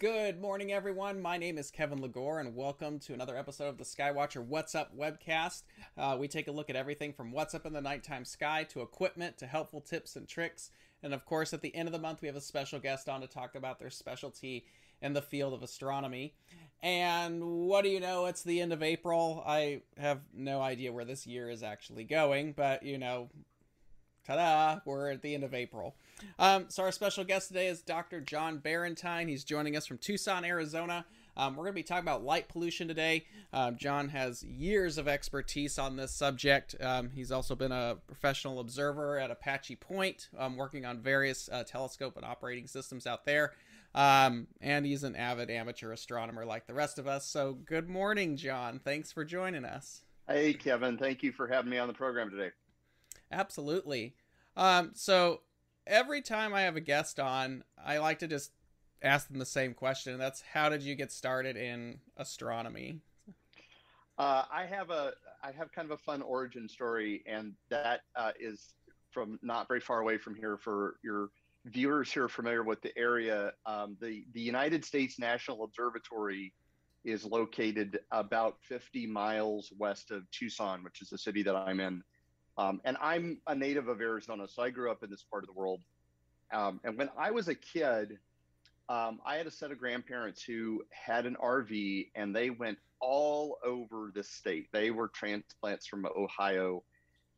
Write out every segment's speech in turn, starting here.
Good morning, everyone. My name is Kevin Lagore, and welcome to another episode of the Skywatcher What's Up webcast. Uh, we take a look at everything from what's up in the nighttime sky to equipment to helpful tips and tricks. And of course, at the end of the month, we have a special guest on to talk about their specialty in the field of astronomy. And what do you know? It's the end of April. I have no idea where this year is actually going, but you know, ta-da, we're at the end of April. Um, so our special guest today is Dr. John Barentine. He's joining us from Tucson, Arizona. Um, we're going to be talking about light pollution today. Um, John has years of expertise on this subject. Um, he's also been a professional observer at Apache Point, um, working on various uh, telescope and operating systems out there. Um, and he's an avid amateur astronomer like the rest of us. So, good morning, John. Thanks for joining us. Hey, Kevin. Thank you for having me on the program today. Absolutely. Um, so, every time I have a guest on, I like to just ask them the same question. That's how did you get started in astronomy? Uh, I have a I have kind of a fun origin story, and that uh, is from not very far away from here for your viewers who are familiar with the area, um, the the United States National Observatory is located about 50 miles west of Tucson, which is the city that I'm in. Um, and I'm a native of Arizona, so I grew up in this part of the world. Um, and when I was a kid, um, I had a set of grandparents who had an RV, and they went all over the state. They were transplants from Ohio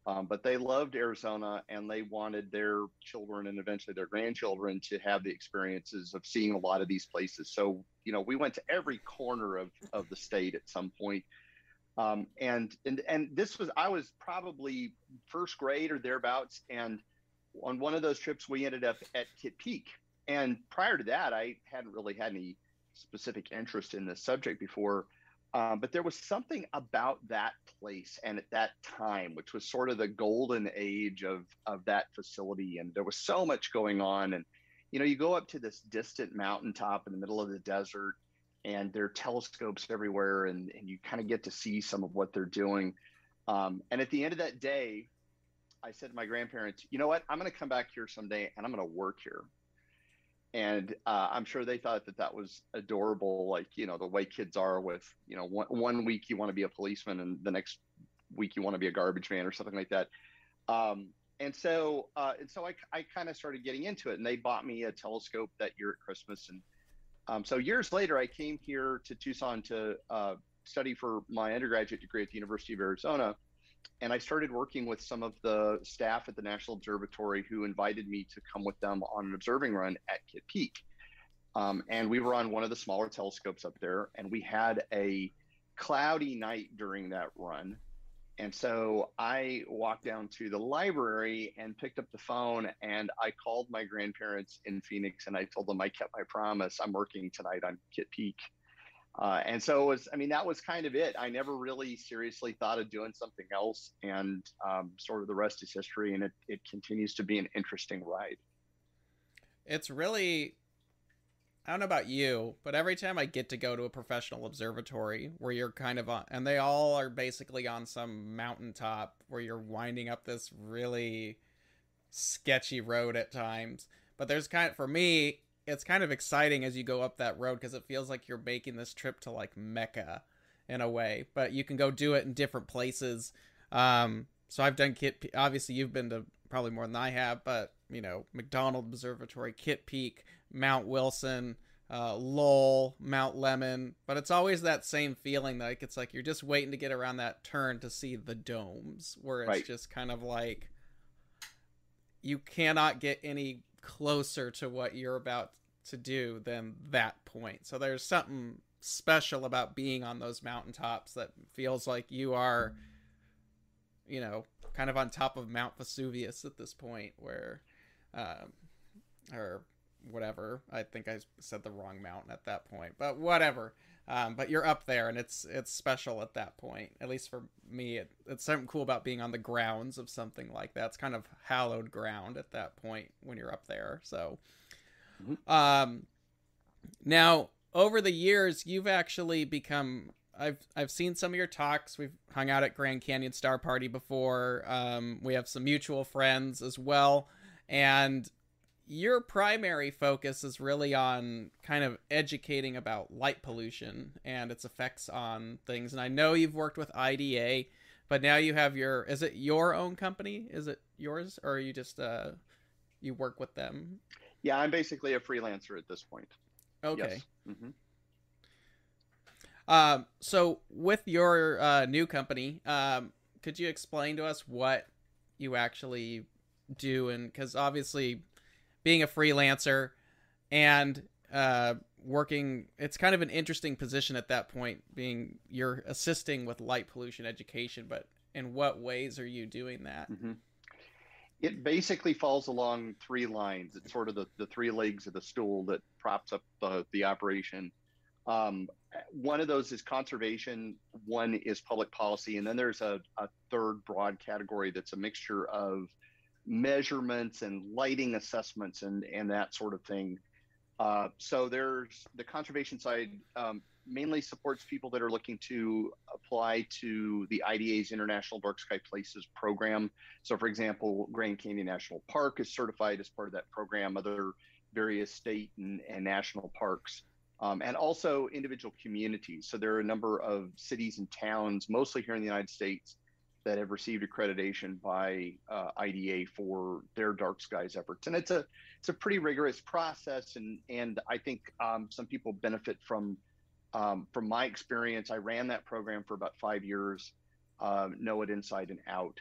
um, but they loved Arizona and they wanted their children and eventually their grandchildren to have the experiences of seeing a lot of these places. So, you know, we went to every corner of, of the state at some point. Um, and, and, and this was, I was probably first grade or thereabouts. And on one of those trips, we ended up at Kitt Peak. And prior to that, I hadn't really had any specific interest in this subject before. Um, but there was something about that place and at that time, which was sort of the golden age of of that facility, and there was so much going on. And you know, you go up to this distant mountaintop in the middle of the desert, and there are telescopes everywhere, and and you kind of get to see some of what they're doing. Um, and at the end of that day, I said to my grandparents, "You know what? I'm going to come back here someday, and I'm going to work here." and uh, I'm sure they thought that that was adorable, like you know the way kids are with you know one, one week you want to be a policeman and the next week you want to be a garbage man or something like that. Um, and so uh, and so I, I kind of started getting into it, and they bought me a telescope that year at Christmas, and um, so years later I came here to Tucson to uh, study for my undergraduate degree at the University of Arizona and I started working with some of the staff at the National Observatory who invited me to come with them on an observing run at Kitt Peak. Um, and we were on one of the smaller telescopes up there, and we had a cloudy night during that run. And so I walked down to the library and picked up the phone and I called my grandparents in Phoenix and I told them I kept my promise. I'm working tonight on Kitt Peak. Uh, and so it was, I mean, that was kind of it. I never really seriously thought of doing something else. And um, sort of the rest is history. And it, it continues to be an interesting ride. It's really, I don't know about you, but every time I get to go to a professional observatory where you're kind of on, and they all are basically on some mountaintop where you're winding up this really sketchy road at times. But there's kind of, for me, it's kind of exciting as you go up that road because it feels like you're making this trip to like Mecca in a way, but you can go do it in different places. Um, so I've done Kitt, Obviously, you've been to probably more than I have, but you know, McDonald Observatory, Kitt Peak, Mount Wilson, uh, Lowell, Mount Lemmon, But it's always that same feeling, like it's like you're just waiting to get around that turn to see the domes, where it's right. just kind of like you cannot get any closer to what you're about to do than that point. So there's something special about being on those mountaintops that feels like you are you know kind of on top of Mount Vesuvius at this point where um or whatever. I think I said the wrong mountain at that point. But whatever. Um, but you're up there, and it's it's special at that point. At least for me, it, it's something cool about being on the grounds of something like that. It's kind of hallowed ground at that point when you're up there. So, mm-hmm. um, now over the years, you've actually become. I've I've seen some of your talks. We've hung out at Grand Canyon Star Party before. Um, we have some mutual friends as well, and your primary focus is really on kind of educating about light pollution and its effects on things. And I know you've worked with IDA, but now you have your is it your own company? Is it yours or are you just uh you work with them? Yeah, I'm basically a freelancer at this point. Okay. Yes. Mm-hmm. Um, so with your uh, new company, um, could you explain to us what you actually do? And because obviously, being a freelancer and uh, working, it's kind of an interesting position at that point. Being you're assisting with light pollution education, but in what ways are you doing that? Mm-hmm. It basically falls along three lines. It's sort of the, the three legs of the stool that props up the, the operation. Um, one of those is conservation, one is public policy, and then there's a, a third broad category that's a mixture of measurements and lighting assessments and, and that sort of thing. Uh, so there's the conservation side um, mainly supports people that are looking to apply to the IDA's International Dark Sky Places program. So, for example, Grand Canyon National Park is certified as part of that program. Other various state and, and national parks um, and also individual communities. So there are a number of cities and towns, mostly here in the United States, that have received accreditation by uh, IDA for their dark skies efforts, and it's a it's a pretty rigorous process, and and I think um, some people benefit from um, from my experience. I ran that program for about five years, um, know it inside and out.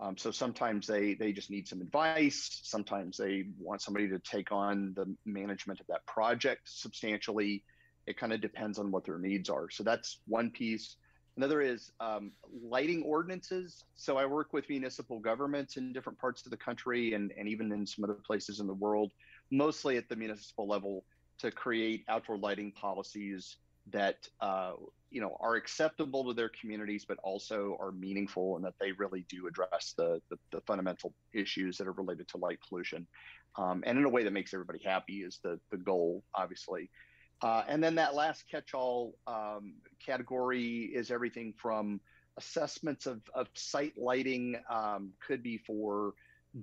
Um, so sometimes they they just need some advice. Sometimes they want somebody to take on the management of that project substantially. It kind of depends on what their needs are. So that's one piece. Another is um, lighting ordinances. So I work with municipal governments in different parts of the country and, and even in some other places in the world, mostly at the municipal level, to create outdoor lighting policies that uh, you know are acceptable to their communities but also are meaningful and that they really do address the the, the fundamental issues that are related to light pollution um, and in a way that makes everybody happy is the the goal obviously uh, and then that last catch-all um, category is everything from assessments of, of site lighting um, could be for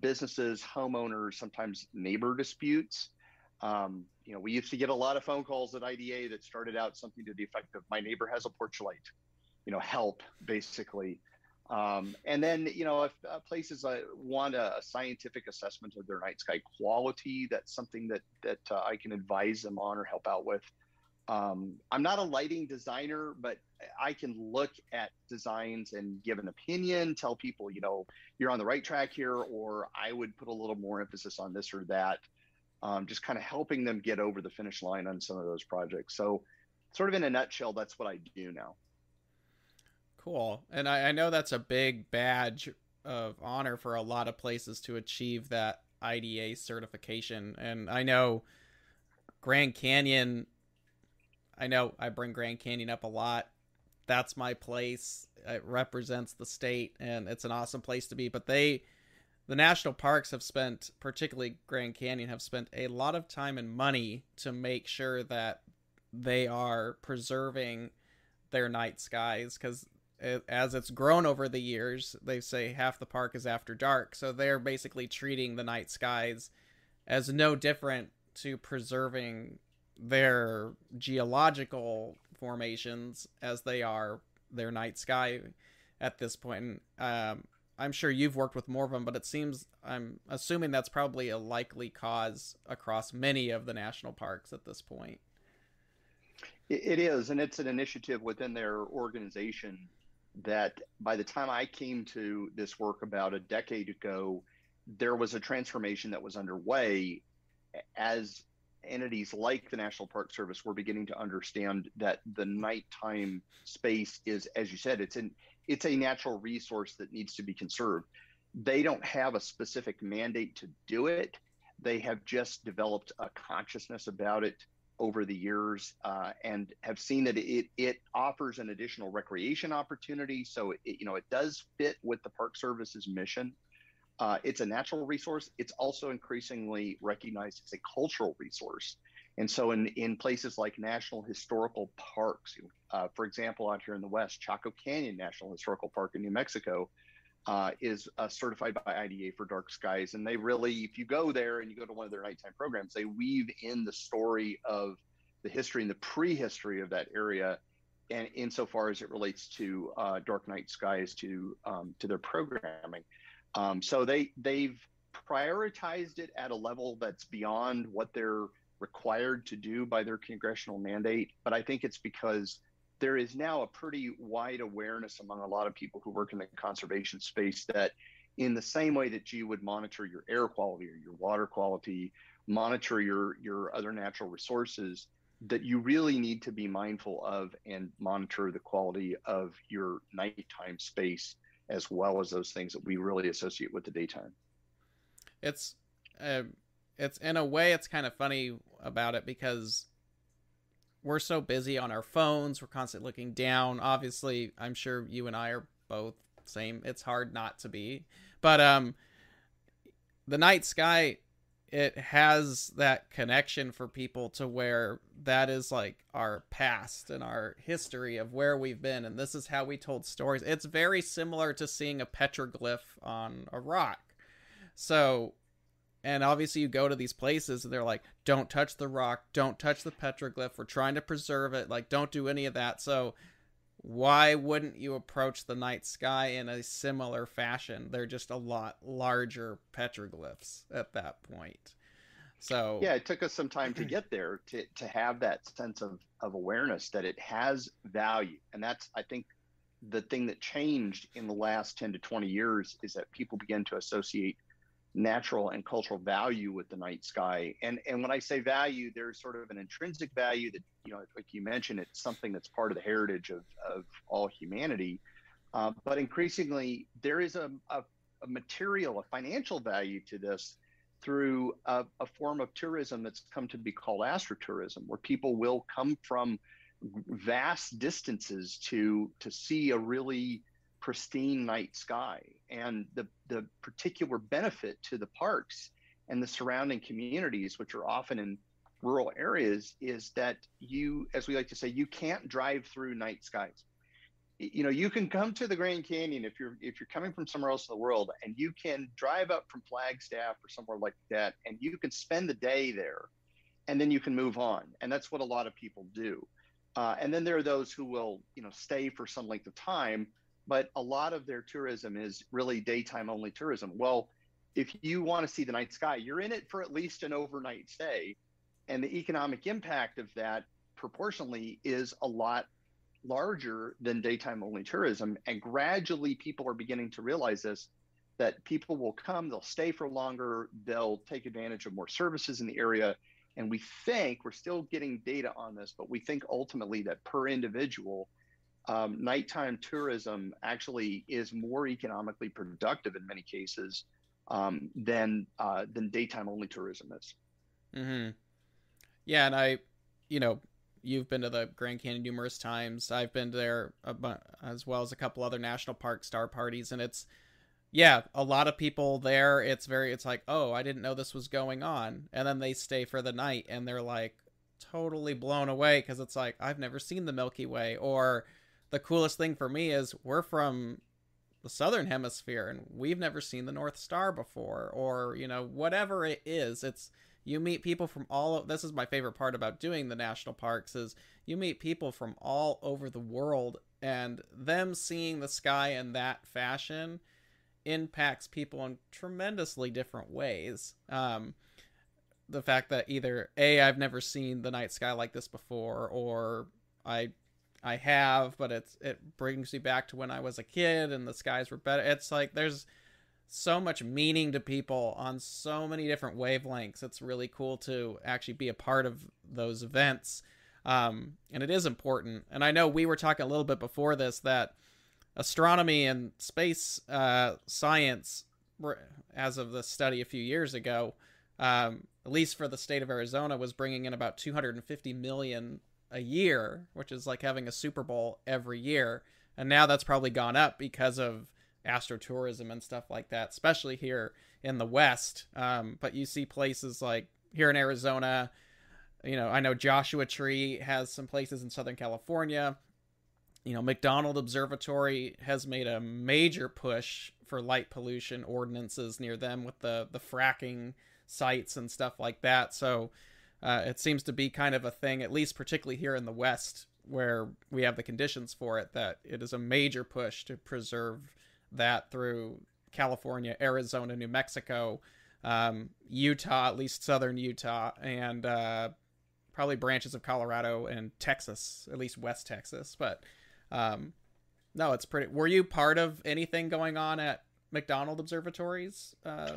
businesses homeowners sometimes neighbor disputes um, you know, we used to get a lot of phone calls at IDA that started out something to the effect of "My neighbor has a porch light," you know, help basically. Um, and then, you know, if uh, places uh, want a, a, scientific assessment of their night sky quality, that's something that that uh, I can advise them on or help out with. Um, I'm not a lighting designer, but I can look at designs and give an opinion, tell people, you know, you're on the right track here, or I would put a little more emphasis on this or that um, just kind of helping them get over the finish line on some of those projects. So, sort of in a nutshell, that's what I do now. Cool. And I, I know that's a big badge of honor for a lot of places to achieve that IDA certification. And I know Grand Canyon, I know I bring Grand Canyon up a lot. That's my place. It represents the state and it's an awesome place to be. But they the national parks have spent, particularly Grand Canyon, have spent a lot of time and money to make sure that they are preserving their night skies because as it's grown over the years, they say half the park is after dark. So they're basically treating the night skies as no different to preserving their geological formations as they are their night sky at this point. Um, I'm sure you've worked with more of them, but it seems I'm assuming that's probably a likely cause across many of the national parks at this point. It is, and it's an initiative within their organization that by the time I came to this work about a decade ago, there was a transformation that was underway as entities like the National Park Service were beginning to understand that the nighttime space is, as you said, it's an it's a natural resource that needs to be conserved. They don't have a specific mandate to do it. They have just developed a consciousness about it over the years uh, and have seen that it it offers an additional recreation opportunity. So it, you know it does fit with the Park Service's mission. Uh, it's a natural resource. It's also increasingly recognized as a cultural resource. And so, in, in places like national historical parks, uh, for example, out here in the West, Chaco Canyon National Historical Park in New Mexico, uh, is uh, certified by IDA for dark skies. And they really, if you go there and you go to one of their nighttime programs, they weave in the story of the history and the prehistory of that area, and insofar as it relates to uh, dark night skies to um, to their programming. Um, so they they've prioritized it at a level that's beyond what they're required to do by their congressional mandate. But I think it's because there is now a pretty wide awareness among a lot of people who work in the conservation space that in the same way that you would monitor your air quality or your water quality monitor your your other natural resources that you really need to be mindful of and monitor the quality of your nighttime space as well as those things that we really associate with the daytime. It's uh, it's in a way it's kind of funny about it because we're so busy on our phones. We're constantly looking down. Obviously, I'm sure you and I are both same. It's hard not to be. But um the night sky it has that connection for people to where that is like our past and our history of where we've been and this is how we told stories. It's very similar to seeing a petroglyph on a rock. So and obviously, you go to these places and they're like, don't touch the rock, don't touch the petroglyph. We're trying to preserve it. Like, don't do any of that. So, why wouldn't you approach the night sky in a similar fashion? They're just a lot larger petroglyphs at that point. So yeah, it took us some time to get there to to have that sense of of awareness that it has value, and that's I think the thing that changed in the last ten to twenty years is that people began to associate natural and cultural value with the night sky. And and when I say value, there's sort of an intrinsic value that you know, like you mentioned, it's something that's part of the heritage of of all humanity. Uh, but increasingly, there is a, a, a, material, a financial value to this through a, a form of tourism that's come to be called astrotourism, where people will come from vast distances to to see a really pristine night sky. And the, the particular benefit to the parks and the surrounding communities, which are often in rural areas, is that you, as we like to say, you can't drive through night skies. You know, you can come to the Grand Canyon if you're if you're coming from somewhere else in the world, and you can drive up from Flagstaff or somewhere like that, and you can spend the day there, and then you can move on. And that's what a lot of people do. Uh, and then there are those who will, you know, stay for some length of time but a lot of their tourism is really daytime only tourism. Well, if you want to see the night sky, you're in it for at least an overnight stay. And the economic impact of that proportionally is a lot larger than daytime only tourism. And gradually, people are beginning to realize this that people will come, they'll stay for longer, they'll take advantage of more services in the area. And we think we're still getting data on this, but we think ultimately that per individual, um, nighttime tourism actually is more economically productive in many cases um, than uh, than daytime only tourism is. Mm-hmm. Yeah, and I, you know, you've been to the Grand Canyon numerous times. I've been there as well as a couple other national park star parties, and it's yeah, a lot of people there. It's very, it's like, oh, I didn't know this was going on, and then they stay for the night, and they're like totally blown away because it's like I've never seen the Milky Way or the coolest thing for me is we're from the southern hemisphere and we've never seen the north star before or you know whatever it is it's you meet people from all this is my favorite part about doing the national parks is you meet people from all over the world and them seeing the sky in that fashion impacts people in tremendously different ways. Um, the fact that either a i've never seen the night sky like this before or i I have, but it's it brings me back to when I was a kid and the skies were better. It's like there's so much meaning to people on so many different wavelengths. It's really cool to actually be a part of those events. Um, and it is important. And I know we were talking a little bit before this that astronomy and space uh, science, as of the study a few years ago, um, at least for the state of Arizona, was bringing in about 250 million a year, which is like having a Super Bowl every year. And now that's probably gone up because of astrotourism and stuff like that, especially here in the West. Um, but you see places like here in Arizona, you know, I know Joshua Tree has some places in Southern California. you know, McDonald Observatory has made a major push for light pollution ordinances near them with the the fracking sites and stuff like that. So uh, it seems to be kind of a thing, at least particularly here in the West, where we have the conditions for it. That it is a major push to preserve that through California, Arizona, New Mexico, um, Utah, at least southern Utah, and uh, probably branches of Colorado and Texas, at least West Texas. But um, no, it's pretty. Were you part of anything going on at McDonald observatories? Uh,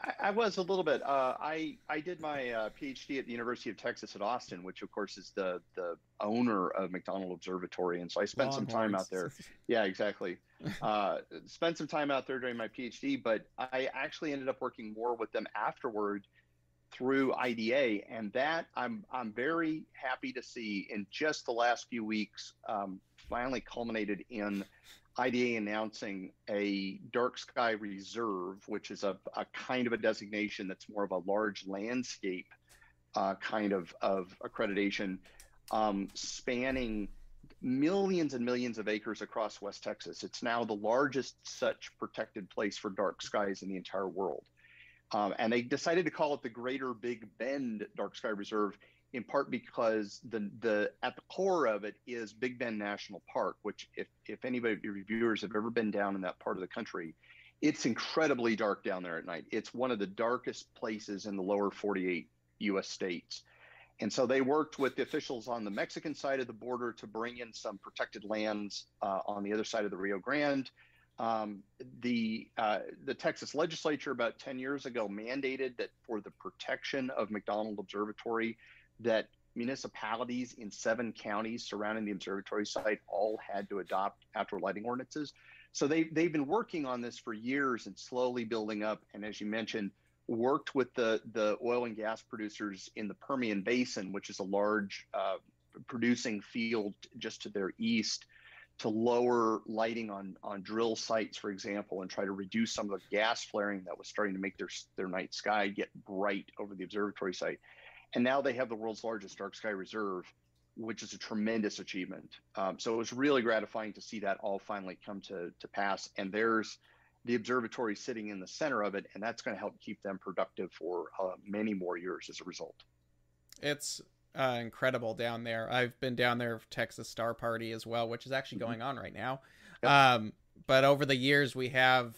I, I, was a little bit. Uh, I I did my uh, PhD at the University of Texas at Austin, which of course is the the owner of McDonald Observatory, and so I spent some time out there. Yeah, exactly. uh, spent some time out there during my PhD, but I actually ended up working more with them afterward through IDA, and that I'm I'm very happy to see in just the last few weeks um, finally culminated in IDA announcing a dark sky reserve, which is a, a kind of a designation that's more of a large landscape uh, kind of, of accreditation, um, spanning millions and millions of acres across West Texas. It's now the largest such protected place for dark skies in the entire world. Um, and they decided to call it the Greater Big Bend Dark Sky Reserve in part because the the at the core of it is Big Bend National Park, which if if anybody of your viewers have ever been down in that part of the country, it's incredibly dark down there at night. It's one of the darkest places in the lower 48 U.S. states. And so they worked with the officials on the Mexican side of the border to bring in some protected lands uh, on the other side of the Rio Grande. Um, the uh, the Texas legislature about 10 years ago mandated that for the protection of McDonald Observatory, that municipalities in seven counties surrounding the observatory site all had to adopt outdoor lighting ordinances. So they, they've been working on this for years and slowly building up. And as you mentioned, worked with the, the oil and gas producers in the Permian Basin, which is a large uh, producing field just to their east, to lower lighting on, on drill sites, for example, and try to reduce some of the gas flaring that was starting to make their, their night sky get bright over the observatory site. And now they have the world's largest dark sky reserve, which is a tremendous achievement. Um, so it was really gratifying to see that all finally come to, to pass. And there's the observatory sitting in the center of it, and that's going to help keep them productive for uh, many more years as a result. It's uh, incredible down there. I've been down there for Texas Star Party as well, which is actually mm-hmm. going on right now. Yep. Um, but over the years, we have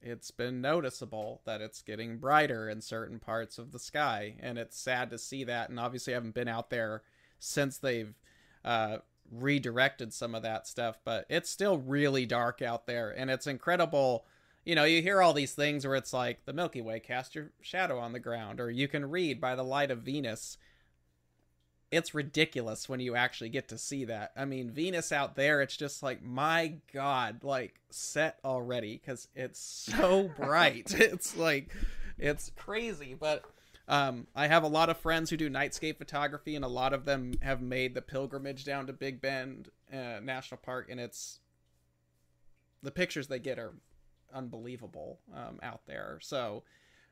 it's been noticeable that it's getting brighter in certain parts of the sky and it's sad to see that and obviously I haven't been out there since they've uh, redirected some of that stuff but it's still really dark out there and it's incredible. You know you hear all these things where it's like the milky way cast your shadow on the ground or you can read by the light of venus it's ridiculous when you actually get to see that. I mean, Venus out there, it's just like, my God, like set already because it's so bright. it's like, it's crazy. But um, I have a lot of friends who do nightscape photography, and a lot of them have made the pilgrimage down to Big Bend uh, National Park, and it's the pictures they get are unbelievable um, out there. So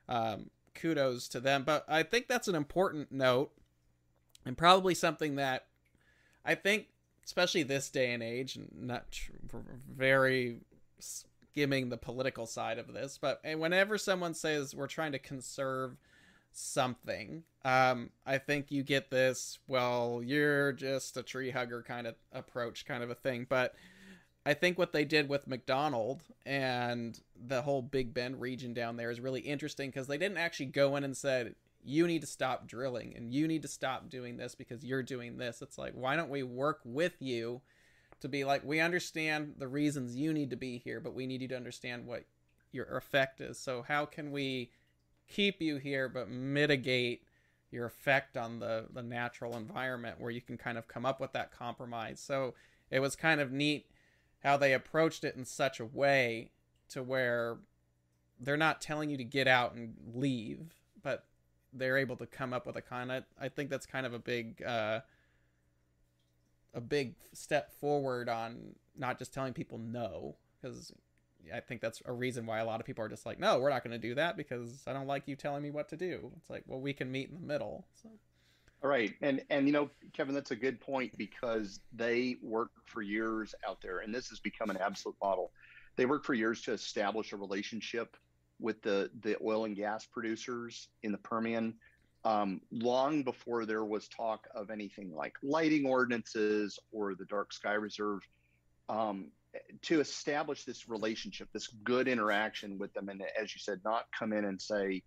um, kudos to them. But I think that's an important note and probably something that I think, especially this day and age, not very skimming the political side of this, but whenever someone says we're trying to conserve something, um, I think you get this, well, you're just a tree hugger kind of approach, kind of a thing. But I think what they did with McDonald and the whole Big Bend region down there is really interesting because they didn't actually go in and said, you need to stop drilling and you need to stop doing this because you're doing this. It's like, why don't we work with you to be like, we understand the reasons you need to be here, but we need you to understand what your effect is. So, how can we keep you here but mitigate your effect on the, the natural environment where you can kind of come up with that compromise? So, it was kind of neat how they approached it in such a way to where they're not telling you to get out and leave, they're able to come up with a kind of I think that's kind of a big uh, a big step forward on not just telling people no because I think that's a reason why a lot of people are just like no we're not going to do that because I don't like you telling me what to do it's like well we can meet in the middle so All right, and and you know, Kevin, that's a good point because they worked for years out there, and this has become an absolute model. They worked for years to establish a relationship with the the oil and gas producers in the Permian, um, long before there was talk of anything like lighting ordinances or the Dark Sky Reserve. Um, to establish this relationship, this good interaction with them, and as you said, not come in and say,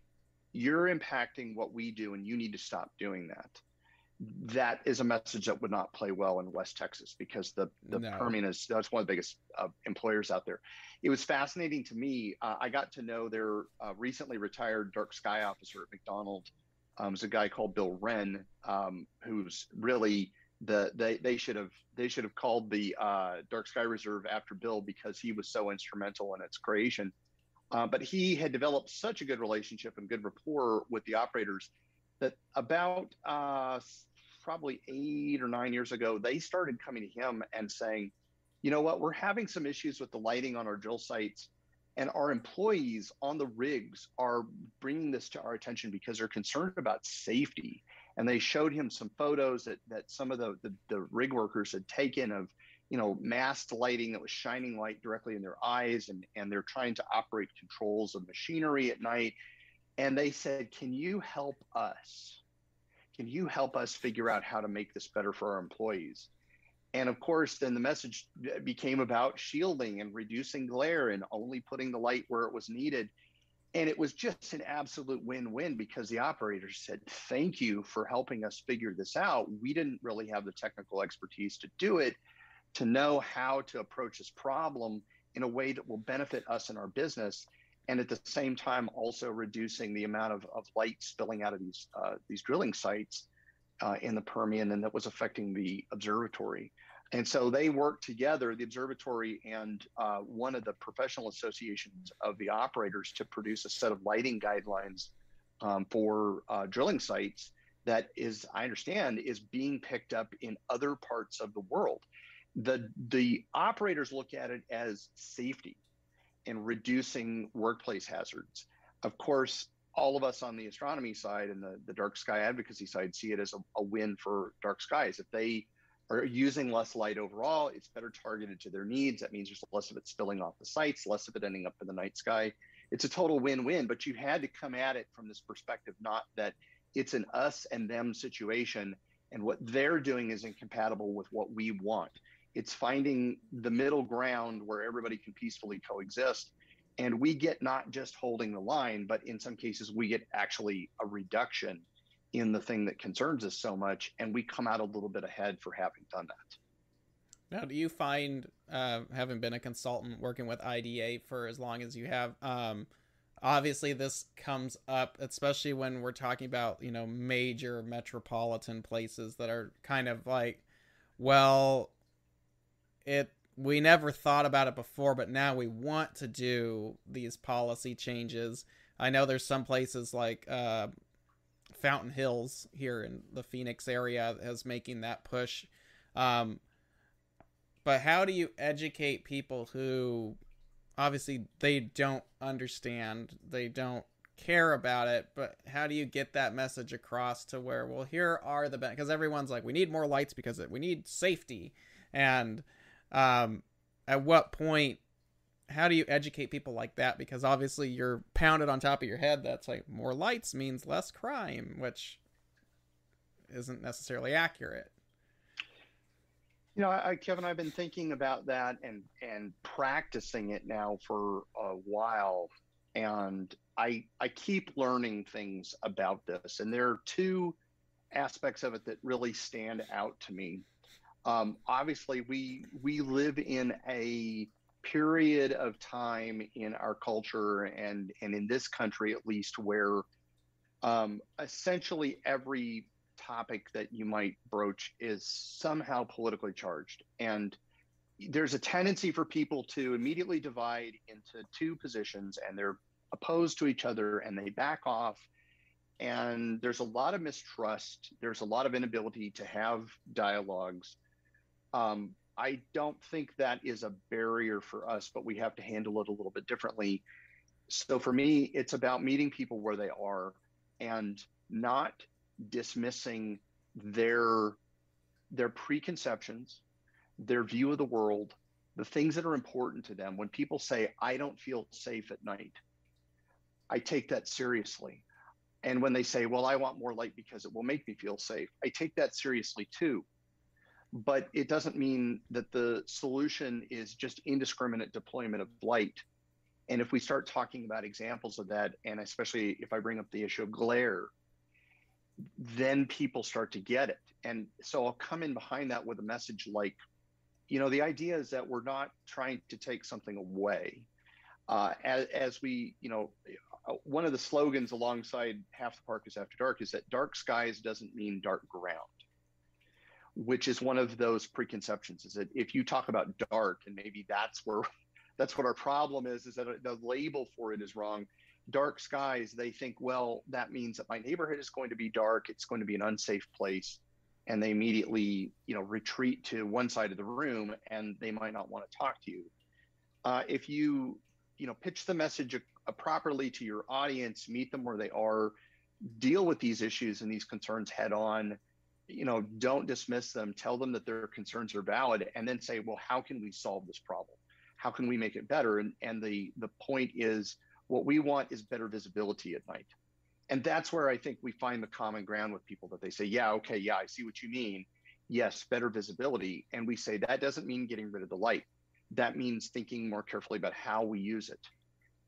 "You're impacting what we do, and you need to stop doing that." That is a message that would not play well in West Texas because the the no. Permian is that's one of the biggest uh, employers out there. It was fascinating to me. Uh, I got to know their uh, recently retired dark sky officer at McDonald. Um, was a guy called Bill Wren, um, who's really the they they should have they should have called the uh, Dark Sky Reserve after Bill because he was so instrumental in its creation. Uh, but he had developed such a good relationship and good rapport with the operators that about uh, probably eight or nine years ago, they started coming to him and saying, you know what, we're having some issues with the lighting on our drill sites. And our employees on the rigs are bringing this to our attention because they're concerned about safety. And they showed him some photos that, that some of the, the, the rig workers had taken of, you know, mast lighting that was shining light directly in their eyes. And, and they're trying to operate controls of machinery at night. And they said, Can you help us? Can you help us figure out how to make this better for our employees? And of course, then the message became about shielding and reducing glare and only putting the light where it was needed. And it was just an absolute win win because the operator said, Thank you for helping us figure this out. We didn't really have the technical expertise to do it, to know how to approach this problem in a way that will benefit us and our business and at the same time also reducing the amount of, of light spilling out of these uh, these drilling sites uh, in the Permian, and that was affecting the observatory. And so they worked together, the observatory and uh, one of the professional associations of the operators, to produce a set of lighting guidelines um, for uh, drilling sites that is, I understand, is being picked up in other parts of the world. The the operators look at it as safety in reducing workplace hazards. Of course, all of us on the astronomy side and the, the dark sky advocacy side see it as a, a win for dark skies. If they are using less light overall, it's better targeted to their needs. That means there's less of it spilling off the sites, less of it ending up in the night sky. It's a total win win, but you had to come at it from this perspective, not that it's an us and them situation and what they're doing is incompatible with what we want. It's finding the middle ground where everybody can peacefully coexist. And we get not just holding the line, but in some cases, we get actually a reduction in the thing that concerns us so much. And we come out a little bit ahead for having done that. Now, do you find, uh, having been a consultant working with IDA for as long as you have, um, obviously this comes up, especially when we're talking about, you know, major metropolitan places that are kind of like, well, it we never thought about it before, but now we want to do these policy changes. I know there's some places like uh, Fountain Hills here in the Phoenix area as making that push. Um, but how do you educate people who obviously they don't understand, they don't care about it, but how do you get that message across to where well here are the because everyone's like we need more lights because we need safety and um, at what point how do you educate people like that? Because obviously you're pounded on top of your head that's like more lights means less crime which isn't necessarily accurate. You know I, kevin i've been thinking about that and and practicing it now for a while. And i i keep learning things about this. And there are two aspects of it that really stand out to me um, obviously, we we live in a period of time in our culture and and in this country at least where um, essentially every topic that you might broach is somehow politically charged. And there's a tendency for people to immediately divide into two positions and they're opposed to each other and they back off. And there's a lot of mistrust. There's a lot of inability to have dialogues um, I don't think that is a barrier for us, but we have to handle it a little bit differently. So for me, it's about meeting people where they are and not dismissing their their preconceptions, their view of the world, the things that are important to them. When people say, I don't feel safe at night, I take that seriously. And when they say, Well, I want more light because it will make me feel safe, I take that seriously too. But it doesn't mean that the solution is just indiscriminate deployment of light. And if we start talking about examples of that, and especially if I bring up the issue of glare, then people start to get it. And so I'll come in behind that with a message like, you know, the idea is that we're not trying to take something away. Uh, as, as we, you know, one of the slogans alongside Half the Park is After Dark is that dark skies doesn't mean dark ground, which is one of those preconceptions. Is that if you talk about dark, and maybe that's where that's what our problem is, is that the label for it is wrong dark skies, they think, well, that means that my neighborhood is going to be dark. It's going to be an unsafe place. And they immediately, you know, retreat to one side of the room and they might not want to talk to you. Uh, if you, you know, pitch the message properly to your audience, meet them where they are, deal with these issues and these concerns head on, you know, don't dismiss them, tell them that their concerns are valid, and then say, well, how can we solve this problem? How can we make it better? And, and the, the point is, what we want is better visibility at night. And that's where I think we find the common ground with people that they say, yeah, okay, yeah, I see what you mean. Yes, better visibility. And we say that doesn't mean getting rid of the light. That means thinking more carefully about how we use it.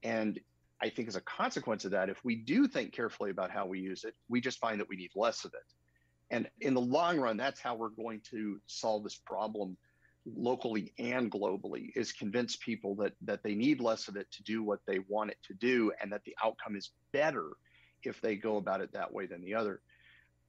And I think as a consequence of that, if we do think carefully about how we use it, we just find that we need less of it. And in the long run, that's how we're going to solve this problem locally and globally is convince people that that they need less of it to do what they want it to do and that the outcome is better if they go about it that way than the other.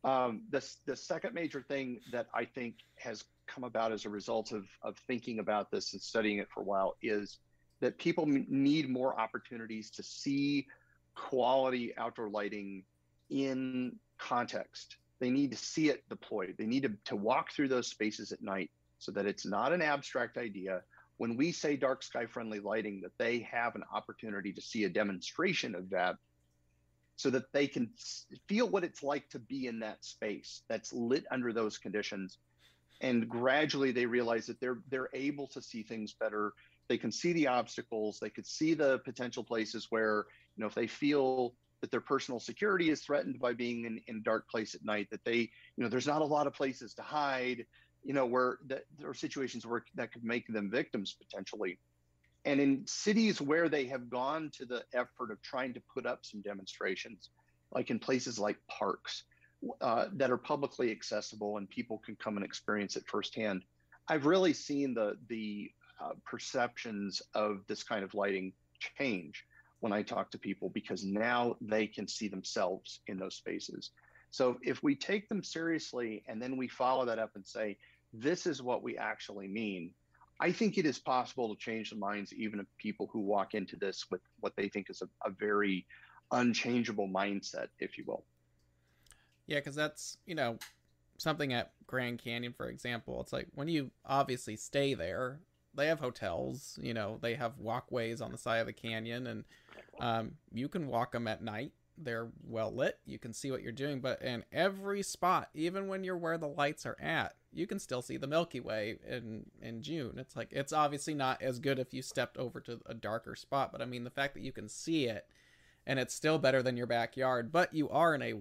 Um, the, the second major thing that i think has come about as a result of, of thinking about this and studying it for a while is that people need more opportunities to see quality outdoor lighting in context they need to see it deployed. They need to, to walk through those spaces at night so that it's not an abstract idea. When we say dark sky friendly lighting, that they have an opportunity to see a demonstration of that so that they can feel what it's like to be in that space that's lit under those conditions. And gradually they realize that they're they're able to see things better. They can see the obstacles. They could see the potential places where you know if they feel that their personal security is threatened by being in, in a dark place at night that they you know there's not a lot of places to hide you know, where that there are situations where that could make them victims potentially. And in cities where they have gone to the effort of trying to put up some demonstrations, like in places like parks uh, that are publicly accessible and people can come and experience it firsthand, I've really seen the the uh, perceptions of this kind of lighting change when I talk to people because now they can see themselves in those spaces. So if we take them seriously and then we follow that up and say, this is what we actually mean. I think it is possible to change the minds even of people who walk into this with what they think is a, a very unchangeable mindset, if you will. Yeah, because that's, you know, something at Grand Canyon, for example. It's like when you obviously stay there, they have hotels, you know, they have walkways on the side of the canyon, and um, you can walk them at night. They're well lit. You can see what you're doing but in every spot even when you're where the lights are at you can still see the milky way in in june. It's like it's obviously not as good if you stepped over to a darker spot but i mean the fact that you can see it and it's still better than your backyard but you are in a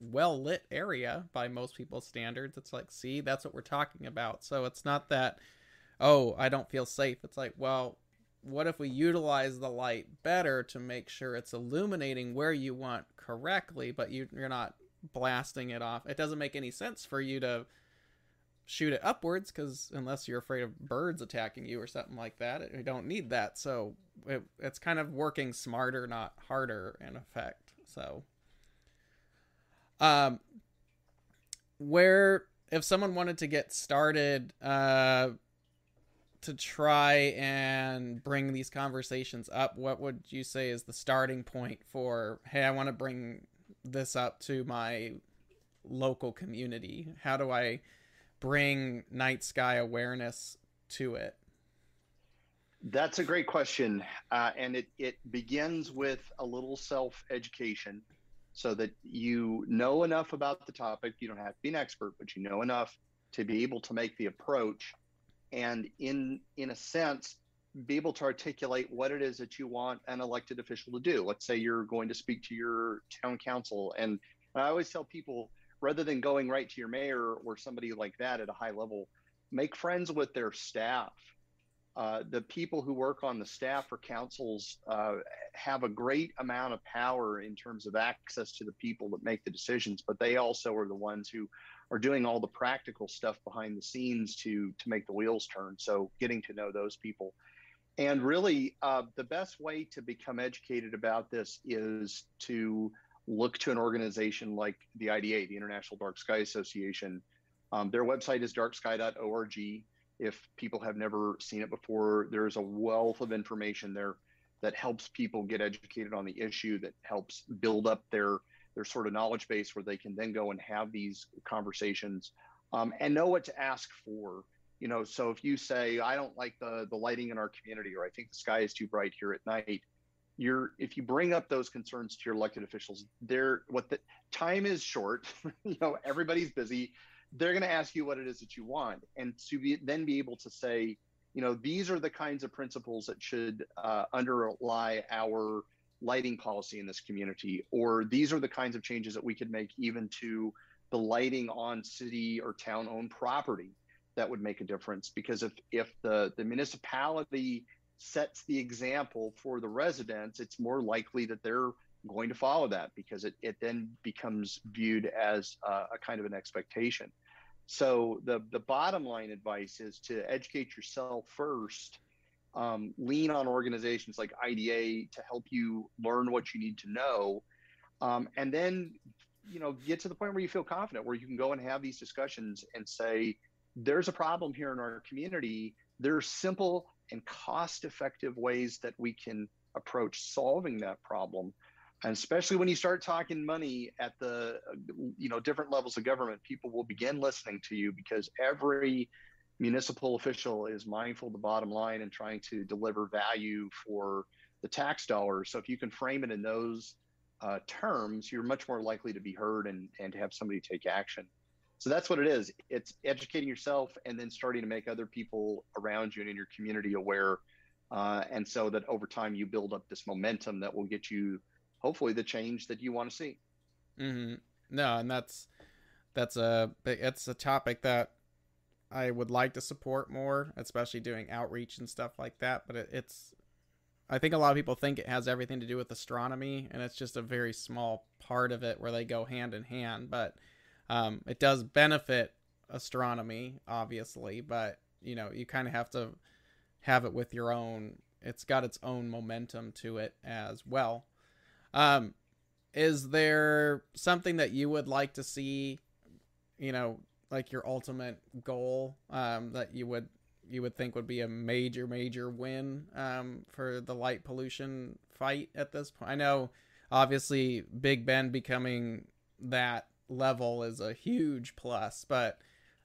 well lit area by most people's standards. It's like see that's what we're talking about. So it's not that oh i don't feel safe it's like well what if we utilize the light better to make sure it's illuminating where you want correctly, but you, you're not blasting it off? It doesn't make any sense for you to shoot it upwards because unless you're afraid of birds attacking you or something like that, you don't need that. So it, it's kind of working smarter, not harder in effect. So, um, where if someone wanted to get started, uh, to try and bring these conversations up, what would you say is the starting point for, hey, I want to bring this up to my local community? How do I bring night sky awareness to it? That's a great question. Uh, and it, it begins with a little self education. so that you know enough about the topic. You don't have to be an expert, but you know enough to be able to make the approach and in in a sense be able to articulate what it is that you want an elected official to do. Let's say you're going to speak to your town council and I always tell people rather than going right to your mayor or somebody like that at a high level, make friends with their staff. Uh, the people who work on the staff or councils uh, have a great amount of power in terms of access to the people that make the decisions, but they also are the ones who are doing all the practical stuff behind the scenes to to make the wheels turn. So getting to know those people, and really uh, the best way to become educated about this is to look to an organization like the IDA, the International Dark Sky Association. Um, their website is darksky.org. If people have never seen it before, there's a wealth of information there that helps people get educated on the issue, that helps build up their their sort of knowledge base where they can then go and have these conversations um, and know what to ask for. You know, so if you say, I don't like the the lighting in our community, or I think the sky is too bright here at night, you're if you bring up those concerns to your elected officials, they're what the time is short. you know, everybody's busy. They're going to ask you what it is that you want, and to be then be able to say, you know, these are the kinds of principles that should uh, underlie our lighting policy in this community, or these are the kinds of changes that we could make even to the lighting on city or town owned property that would make a difference. Because if, if the, the municipality sets the example for the residents, it's more likely that they're going to follow that because it, it then becomes viewed as a, a kind of an expectation. So the, the bottom line advice is to educate yourself first um, lean on organizations like IDA to help you learn what you need to know, um, and then you know get to the point where you feel confident, where you can go and have these discussions and say, "There's a problem here in our community. There's simple and cost-effective ways that we can approach solving that problem." And especially when you start talking money at the you know different levels of government, people will begin listening to you because every municipal official is mindful of the bottom line and trying to deliver value for the tax dollars. So if you can frame it in those uh, terms, you're much more likely to be heard and, and to have somebody take action. So that's what it is. It's educating yourself and then starting to make other people around you and in your community aware. Uh, and so that over time you build up this momentum that will get you hopefully the change that you want to see. Mm-hmm. No, and that's that's a it's a topic that I would like to support more, especially doing outreach and stuff like that. But it, it's, I think a lot of people think it has everything to do with astronomy, and it's just a very small part of it where they go hand in hand. But um, it does benefit astronomy, obviously. But you know, you kind of have to have it with your own. It's got its own momentum to it as well. Um, is there something that you would like to see? You know, like your ultimate goal um, that you would you would think would be a major major win um, for the light pollution fight at this point? I know obviously Big Bend becoming that level is a huge plus, but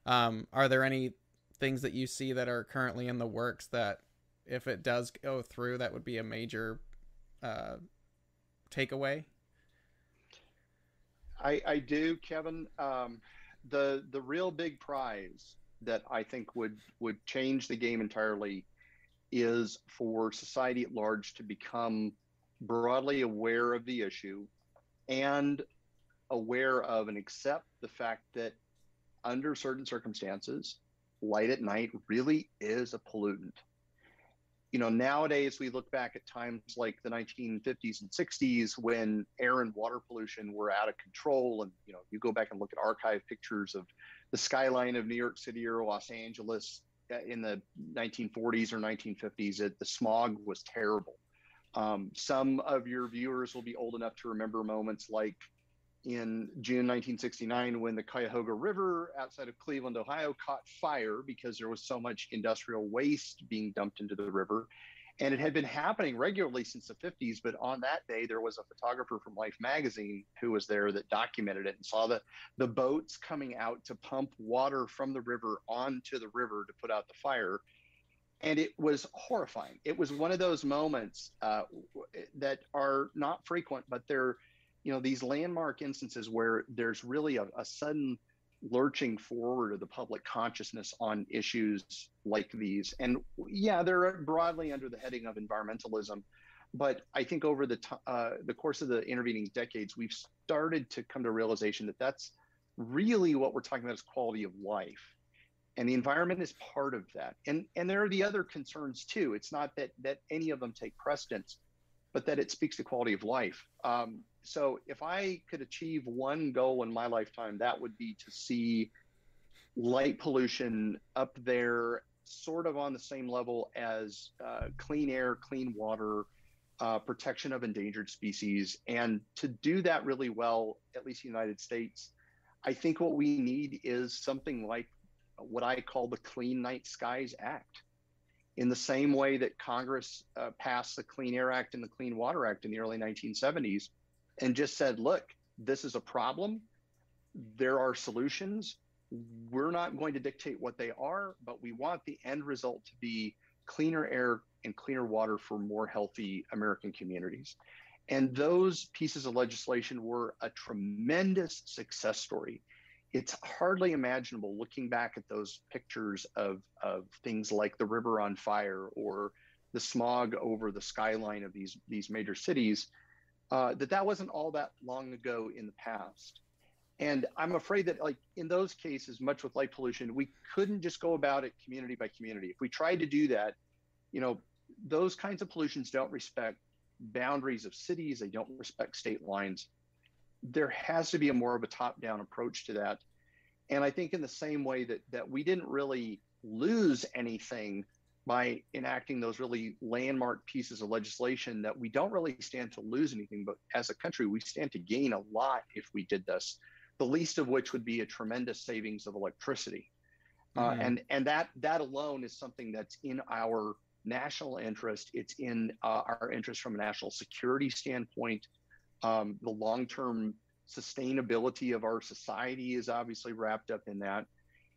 um, are there any things that you see that are currently in the works that if it does go through that would be a major uh, takeaway? I, I do, Kevin. Um, the the real big prize that I think would would change the game entirely is for society at large to become broadly aware of the issue and aware of and accept the fact that under certain circumstances light at night really is a pollutant you know, nowadays we look back at times like the 1950s and 60s when air and water pollution were out of control. And, you know, you go back and look at archive pictures of the skyline of New York City or Los Angeles uh, in the 1940s or 1950s, it, the smog was terrible. Um, some of your viewers will be old enough to remember moments like in June 1969 when the Cuyahoga River outside of Cleveland, Ohio, caught fire because there was so much industrial waste being dumped into the river. And it had been happening regularly since the 50s, but on that day, there was a photographer from Life magazine who was there that documented it and saw the, the boats coming out to pump water from the river onto the river to put out the fire. And it was horrifying. It was one of those moments uh, that are not frequent, but they're you know these landmark instances where there's really a, a sudden lurching forward of the public consciousness on issues like these. And yeah, they're broadly under the heading of environmentalism, but I think over the t- uh, the course of the intervening decades, we've started to come to realization that that's really what we're talking about is quality of life, and the environment is part of that. And and there are the other concerns too. It's not that that any of them take precedence, but that it speaks to quality of life. Um, so if I could achieve one goal in my lifetime, that would be to see light pollution up there, sort of on the same level as uh, clean air, clean water, uh, protection of endangered species. And to do that really well, at least in the United States, I think what we need is something like what I call the Clean Night Skies Act. In the same way that Congress uh, passed the Clean Air Act and the Clean Water Act in the early 1970s, and just said, look, this is a problem. There are solutions. We're not going to dictate what they are, but we want the end result to be cleaner air and cleaner water for more healthy American communities. And those pieces of legislation were a tremendous success story. It's hardly imaginable looking back at those pictures of, of things like the river on fire or the smog over the skyline of these, these major cities uh, that that wasn't all that long ago in the past. And I'm afraid that, like in those cases, much with light pollution, we couldn't just go about it community by community. If we tried to do that, you know, those kinds of pollutions don't respect boundaries of cities, they don't respect state lines. There has to be a more of a top-down approach to that. And I think in the same way that that we didn't really lose anything by enacting those really landmark pieces of legislation that we don't really stand to lose anything, but as a country, we stand to gain a lot if we did this. The least of which would be a tremendous savings of electricity, uh, mm-hmm. uh, and and that that alone is something that's in our national interest. It's in uh, our interest from a national security standpoint. Um, the long-term sustainability of our society is obviously wrapped up in that,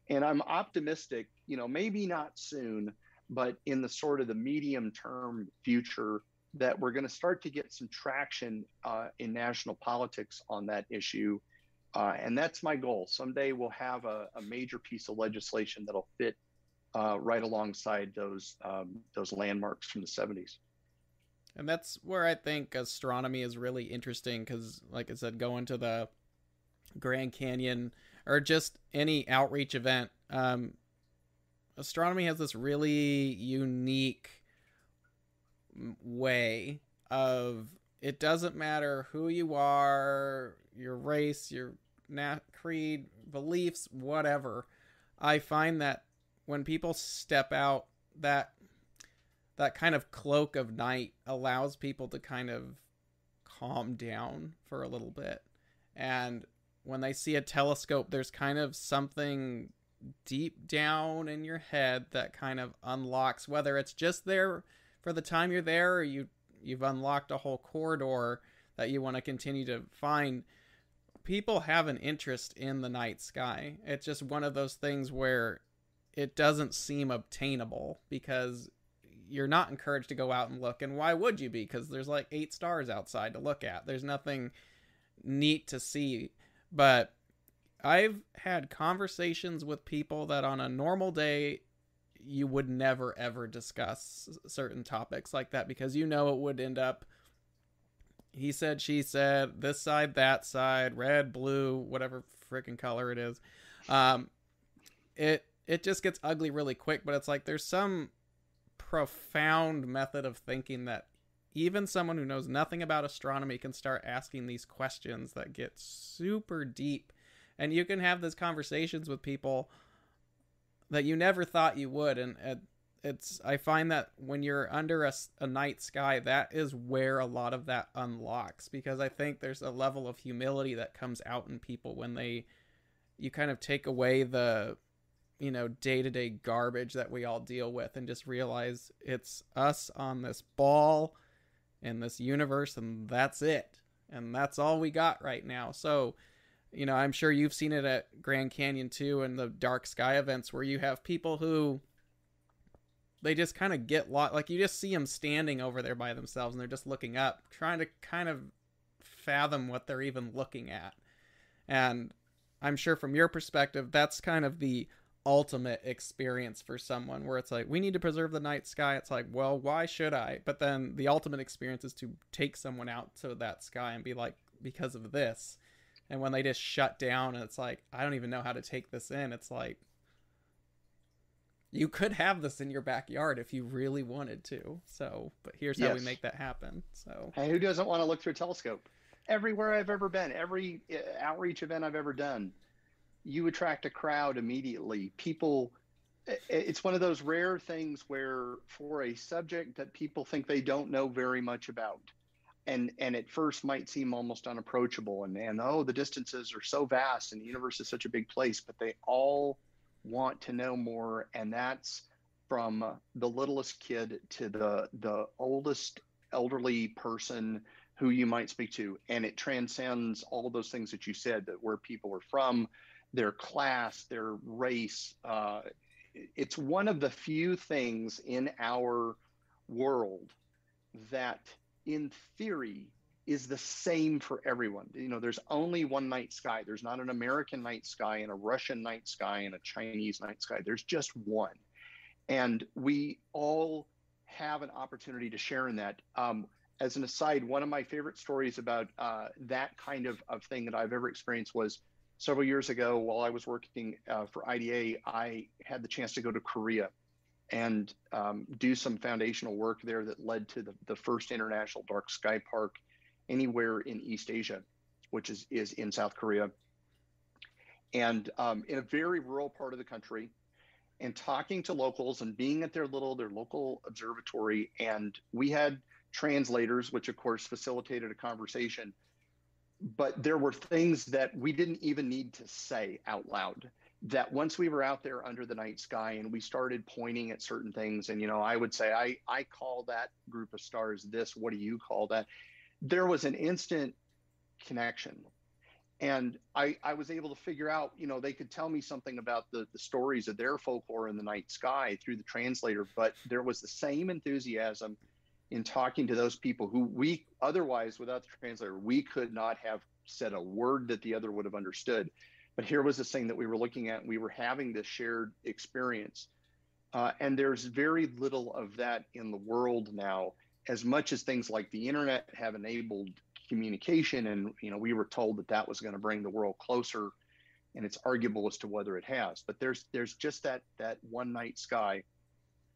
and I'm optimistic. You know, maybe not soon but in the sort of the medium term future that we're going to start to get some traction uh, in national politics on that issue. Uh, and that's my goal. Someday we'll have a, a major piece of legislation that'll fit uh, right alongside those um, those landmarks from the 70s. And that's where I think astronomy is really interesting because, like I said, going to the Grand Canyon or just any outreach event, um, astronomy has this really unique way of it doesn't matter who you are, your race, your creed, beliefs, whatever. I find that when people step out, that that kind of cloak of night allows people to kind of calm down for a little bit. And when they see a telescope, there's kind of something deep down in your head that kind of unlocks whether it's just there for the time you're there or you you've unlocked a whole corridor that you want to continue to find people have an interest in the night sky. It's just one of those things where it doesn't seem obtainable because you're not encouraged to go out and look and why would you be? Because there's like eight stars outside to look at. There's nothing neat to see. But I've had conversations with people that on a normal day you would never ever discuss certain topics like that because you know it would end up he said she said this side that side red blue whatever freaking color it is. Um it it just gets ugly really quick but it's like there's some profound method of thinking that even someone who knows nothing about astronomy can start asking these questions that get super deep and you can have those conversations with people that you never thought you would. And it's i find that when you're under a, a night sky that is where a lot of that unlocks because i think there's a level of humility that comes out in people when they you kind of take away the you know day-to-day garbage that we all deal with and just realize it's us on this ball in this universe and that's it. And that's all we got right now. So you know, I'm sure you've seen it at Grand Canyon too and the dark sky events where you have people who they just kind of get lost like you just see them standing over there by themselves and they're just looking up trying to kind of fathom what they're even looking at. And I'm sure from your perspective, that's kind of the ultimate experience for someone where it's like, we need to preserve the night sky. It's like, well, why should I? But then the ultimate experience is to take someone out to that sky and be like, because of this. And when they just shut down and it's like, I don't even know how to take this in, it's like, you could have this in your backyard if you really wanted to. So, but here's how we make that happen. So, Hey, who doesn't want to look through a telescope? Everywhere I've ever been, every uh, outreach event I've ever done, you attract a crowd immediately. People, it's one of those rare things where for a subject that people think they don't know very much about, and and at first might seem almost unapproachable, and and oh, the distances are so vast, and the universe is such a big place, but they all want to know more, and that's from the littlest kid to the the oldest elderly person who you might speak to. And it transcends all those things that you said that where people are from their class their race uh, it's one of the few things in our world that in theory is the same for everyone. You know there's only one night sky. There's not an american night sky and a russian night sky and a chinese night sky. There's just one. And we all have an opportunity to share in that. Um, as an aside, one of my favorite stories about uh, that kind of, of thing that I've ever experienced was several years ago while I was working uh, for IDA, I had the chance to go to Korea and um, do some foundational work there that led to the, the first international dark sky park anywhere in East Asia, which is, is in South Korea. And um, in a very rural part of the country, and talking to locals and being at their little their local observatory and we had translators which of course facilitated a conversation but there were things that we didn't even need to say out loud that once we were out there under the night sky and we started pointing at certain things and you know i would say i i call that group of stars this what do you call that there was an instant connection and I, I was able to figure out, you know, they could tell me something about the, the stories of their folklore in the night sky through the translator, but there was the same enthusiasm in talking to those people who we otherwise, without the translator, we could not have said a word that the other would have understood. But here was this thing that we were looking at, and we were having this shared experience. Uh, and there's very little of that in the world now, as much as things like the internet have enabled communication and you know we were told that that was going to bring the world closer and it's arguable as to whether it has. But there's there's just that that one night sky.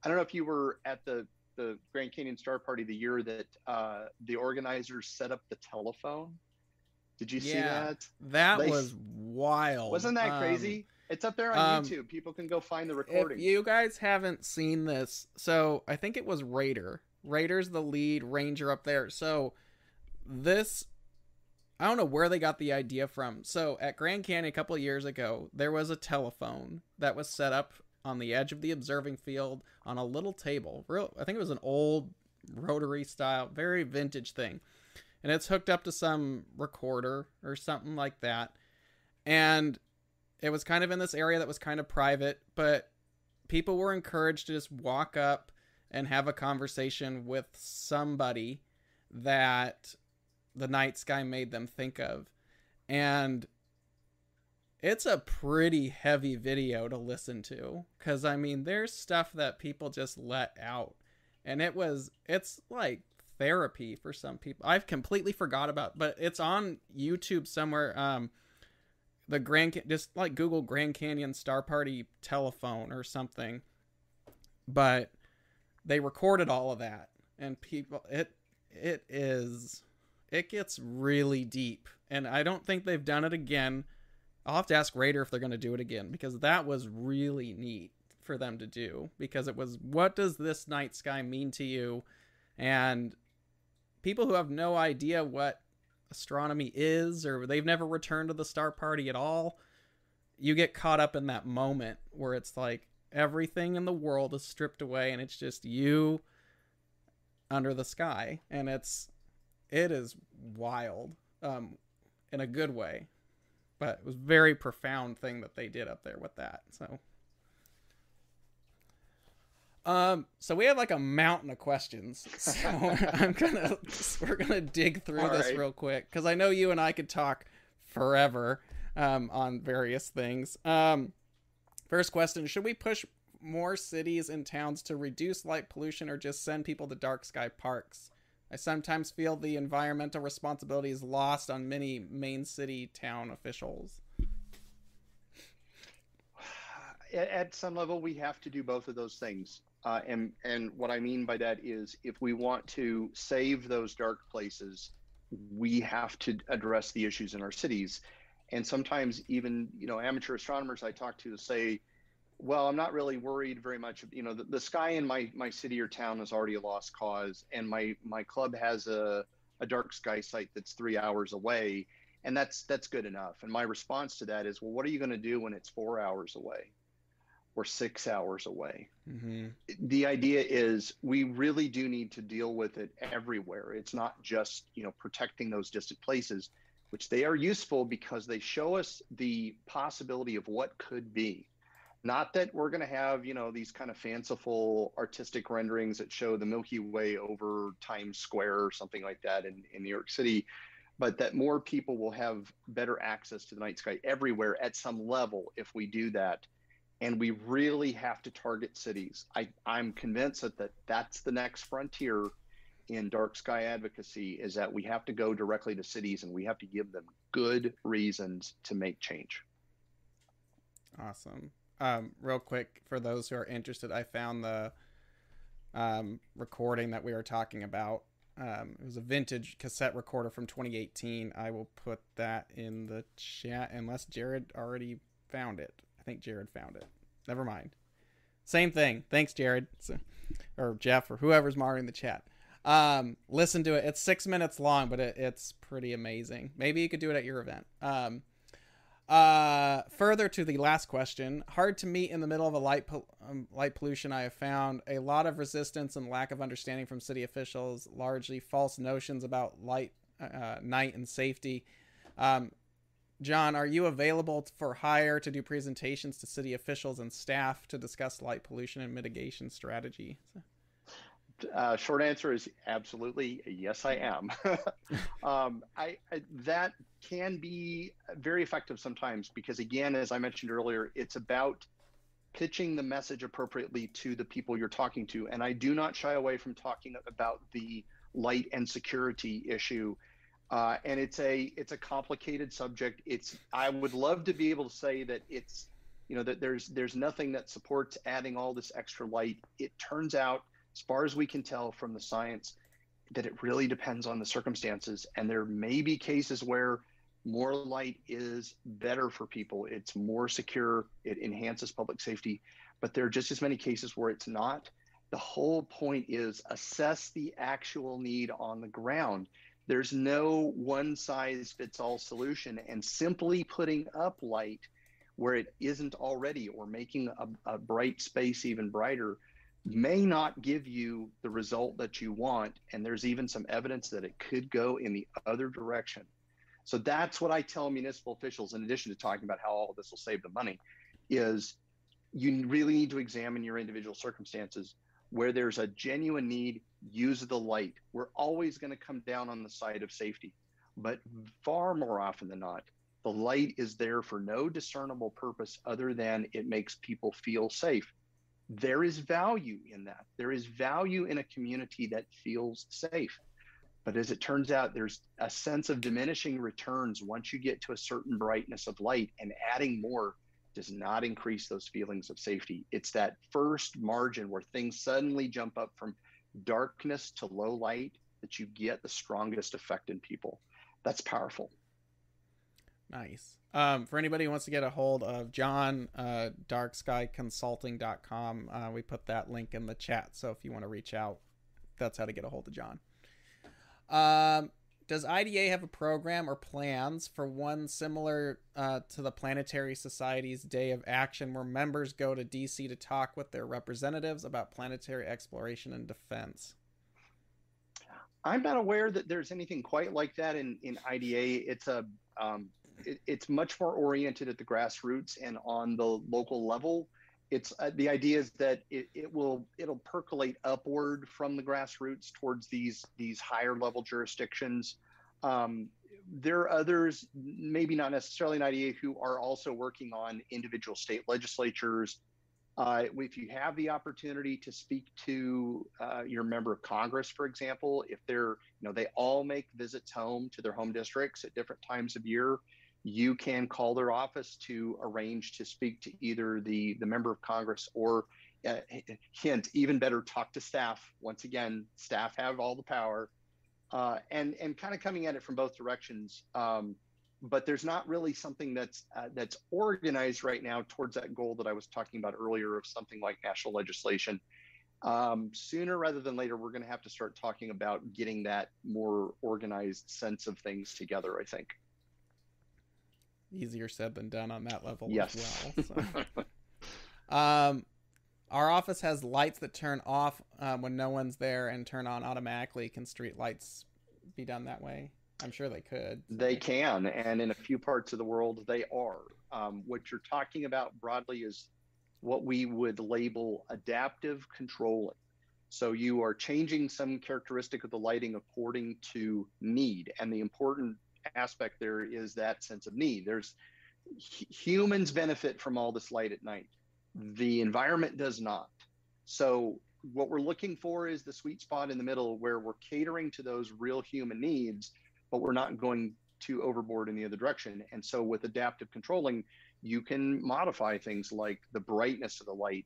I don't know if you were at the the grand canyon star party the year that uh, the organizers set up the telephone did you see that that They- was wild. wasn't that Um, crazy it's up there on um, youtube people can go find the If recording you guys haven't seen this, so I think it was Raider. Raider's the lead ranger up there. So this I don't know where they got the idea from. So at Grand Canyon a couple of years ago, there was a telephone that was set up on the edge of the observing field on a little table. Real I think it was an old rotary style, very vintage thing. And it's hooked up to some recorder or something like that. And it was kind of in this area that was kind of private, but people were encouraged to just walk up and have a conversation with somebody that the night sky made them think of. And it's a pretty heavy video to listen to cuz I mean there's stuff that people just let out and it was it's like therapy for some people. I've completely forgot about but it's on YouTube somewhere um the Grand just like Google Grand Canyon Star Party telephone or something. But they recorded all of that and people it it is it gets really deep and I don't think they've done it again. I'll have to ask Raider if they're going to do it again because that was really neat for them to do because it was what does this night sky mean to you and people who have no idea what astronomy is or they've never returned to the star party at all you get caught up in that moment where it's like everything in the world is stripped away and it's just you under the sky. And it's it is wild um in a good way. But it was very profound thing that they did up there with that so Um, so we have like a mountain of questions. So I'm gonna we're gonna dig through All this right. real quick because I know you and I could talk forever um, on various things. Um, first question: Should we push more cities and towns to reduce light pollution, or just send people to dark sky parks? I sometimes feel the environmental responsibility is lost on many main city town officials. at, at some level we have to do both of those things uh, and and what i mean by that is if we want to save those dark places we have to address the issues in our cities. And sometimes even you know amateur astronomers i talk to say well i'm not really worried very much you know the, the sky in my my city or town is already a lost cause and my my club has a, a dark sky site that's three hours away and that's that's good enough. And my response to that is well what are you going to do when it's four hours away or six hours away. Mm-hmm. the idea is we really do need to deal with it everywhere. It's not just you know protecting those distant places which they are useful because they show us the possibility of what could be. Not that we're going to have you know these kind of fanciful artistic renderings that show the milky way over times square or something like that in, in new york city but that more people will have better access to the night sky everywhere at some level if we do that and we really have to target cities. I, I'm convinced that, that that's the next frontier in dark sky advocacy is that we have to go directly to cities and we have to give them good reasons to make change. Awesome. Um, real quick, for those who are interested, I found the um, recording that we were talking about. Um, it was a vintage cassette recorder from 2018. I will put that in the chat unless Jared already found it. I think Jared found it. Never mind. Same thing. Thanks, Jared. So, or Jeff or whoever's monitoring the chat. Um, listen to it. It's six minutes long, but it, it's pretty amazing. Maybe you could do it at your event. Um, uh, further to the last question, hard to meet in the middle of a light pol- um, light pollution. I have found a lot of resistance and lack of understanding from city officials, largely false notions about light, uh, night, and safety. Um, John, are you available for hire to do presentations to city officials and staff to discuss light pollution and mitigation strategy? Uh, short answer is absolutely yes, I am. um, I, I that can be very effective sometimes because again, as I mentioned earlier, it's about pitching the message appropriately to the people you're talking to. And I do not shy away from talking about the light and security issue. Uh, and it's a it's a complicated subject. It's I would love to be able to say that it's you know that there's there's nothing that supports adding all this extra light. It turns out as far as we can tell from the science, that it really depends on the circumstances. And there may be cases where more light is better for people, it's more secure, it enhances public safety. But there are just as many cases where it's not. The whole point is assess the actual need on the ground. There's no one size fits all solution, and simply putting up light where it isn't already or making a, a bright space even brighter may not give you the result that you want. And there's even some evidence that it could go in the other direction. So that's what I tell municipal officials, in addition to talking about how all this will save the money, is you really need to examine your individual circumstances. Where there's a genuine need, use the light. We're always going to come down on the side of safety, but far more often than not, the light is there for no discernible purpose other than it makes people feel safe there is value in that. There is value in a community that feels safe. But as it turns out, there's a sense of diminishing returns once you get to a certain brightness of light, and adding more does not increase those feelings of safety. It's that first margin where things suddenly jump up from darkness to low light that you get the strongest effect in people. That's powerful. Nice. Um, for anybody who wants to get a hold of John, uh, darkskyconsulting.com, uh, we put that link in the chat. So if you want to reach out, that's how to get a hold of John. Um, does IDA have a program or plans for one similar uh, to the Planetary Society's Day of Action where members go to DC to talk with their representatives about planetary exploration and defense? I'm not aware that there's anything quite like that in, in IDA. It's a um, it, it's much more oriented at the grassroots and on the local level. It's uh, the idea is that it, it will it'll percolate upward from the grassroots towards these these higher level jurisdictions. Um, there are others, maybe not necessarily an idea, who are also working on individual state legislatures. Uh, if you have the opportunity to speak to uh, your member of Congress, for example, if they're, you know, they all make visits home to their home districts at different times of year, you can call their office to arrange to speak to either the the member of Congress or uh, hint even better talk to staff. Once again, staff have all the power uh, and and kind of coming at it from both directions. Um, but there's not really something that's uh, that's organized right now towards that goal that I was talking about earlier of something like national legislation. Um, sooner rather than later, we're going to have to start talking about getting that more organized sense of things together. I think. Easier said than done on that level yes. as well. So. um, our office has lights that turn off um, when no one's there and turn on automatically. Can street lights be done that way? I'm sure they could. They can, and in a few parts of the world, they are. Um, what you're talking about broadly is what we would label adaptive controlling. So you are changing some characteristic of the lighting according to need, and the important aspect there is that sense of need. There's humans benefit from all this light at night the environment does not. So what we're looking for is the sweet spot in the middle where we're catering to those real human needs, but we're not going too overboard in the other direction. And so with adaptive controlling, you can modify things like the brightness of the light,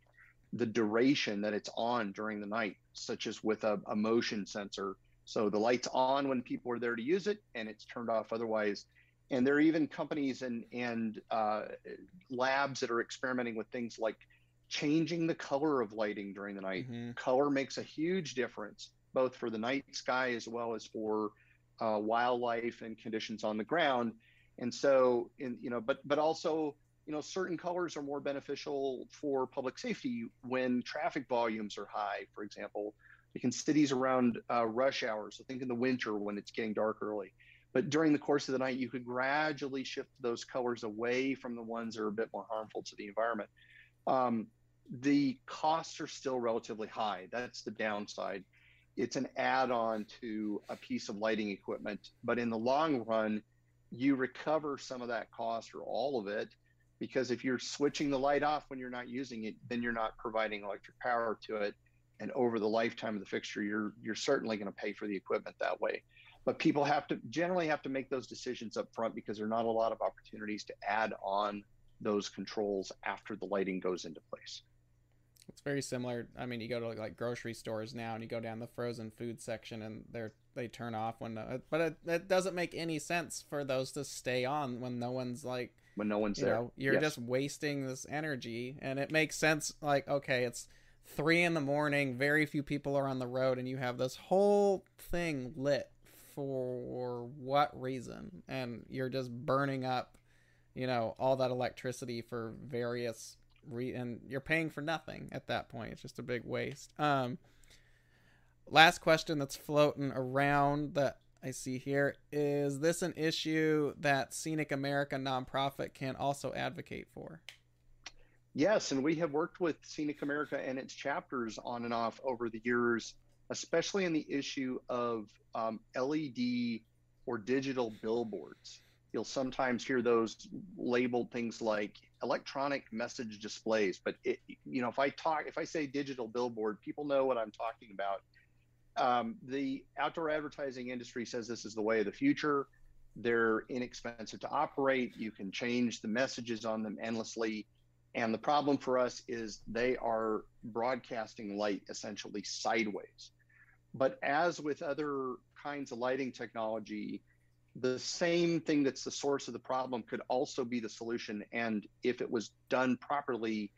the duration that it's on during the night, such as with a, a motion sensor. So the light's on when people are there to use it and it's turned off otherwise and there are even companies and and uh, labs that are experimenting with things like changing the color of lighting during the night. Mm-hmm. Color makes a huge difference, both for the night sky as well as for uh, wildlife and conditions on the ground. And so, in you know, but but also, you know, certain colors are more beneficial for public safety when traffic volumes are high. For example, like in cities around uh, rush hours. So think in the winter when it's getting dark early but during the course of the night, you could gradually shift those colors away from the ones that are a bit more harmful to the environment. Um, the costs are still relatively high. That's the downside. It's an add on to a piece of lighting equipment. But in the long run, you recover some of that cost or all of it because if you're switching the light off when you're not using it, then you're not providing electric power to it. And over the lifetime of the fixture, you're you're certainly going to pay for the equipment that way but people have to generally have to make those decisions up front because there are not a lot of opportunities to add on those controls after the lighting goes into place. It's very similar. I mean, you go to like grocery stores now, and you go down the frozen food section, and they're they turn off when. But it, it doesn't make any sense for those to stay on when no one's like when no one's you there. Know, you're yes. just wasting this energy, and it makes sense. Like, okay, it's three in the morning, very few people are on the road, and you have this whole thing lit for what reason? And you're just burning up, you know, all that electricity for various re and you're paying for nothing at that point. It's just a big waste. Um last question that's floating around that I see here is this an issue that Scenic America nonprofit can also advocate for? Yes, and we have worked with Scenic America and its chapters on and off over the years especially in the issue of um, LED or digital billboards. You'll sometimes hear those labeled things like electronic message displays. But it, you know, if I talk, if I say digital billboard, people know what I'm talking about. Um, the outdoor advertising industry says this is the way of the future. They're inexpensive to operate. You can change the messages on them endlessly. And the problem for us is they are broadcasting light essentially sideways. But as with other kinds of lighting technology, the same thing that's the source of the problem could also be the solution. And if it was done properly,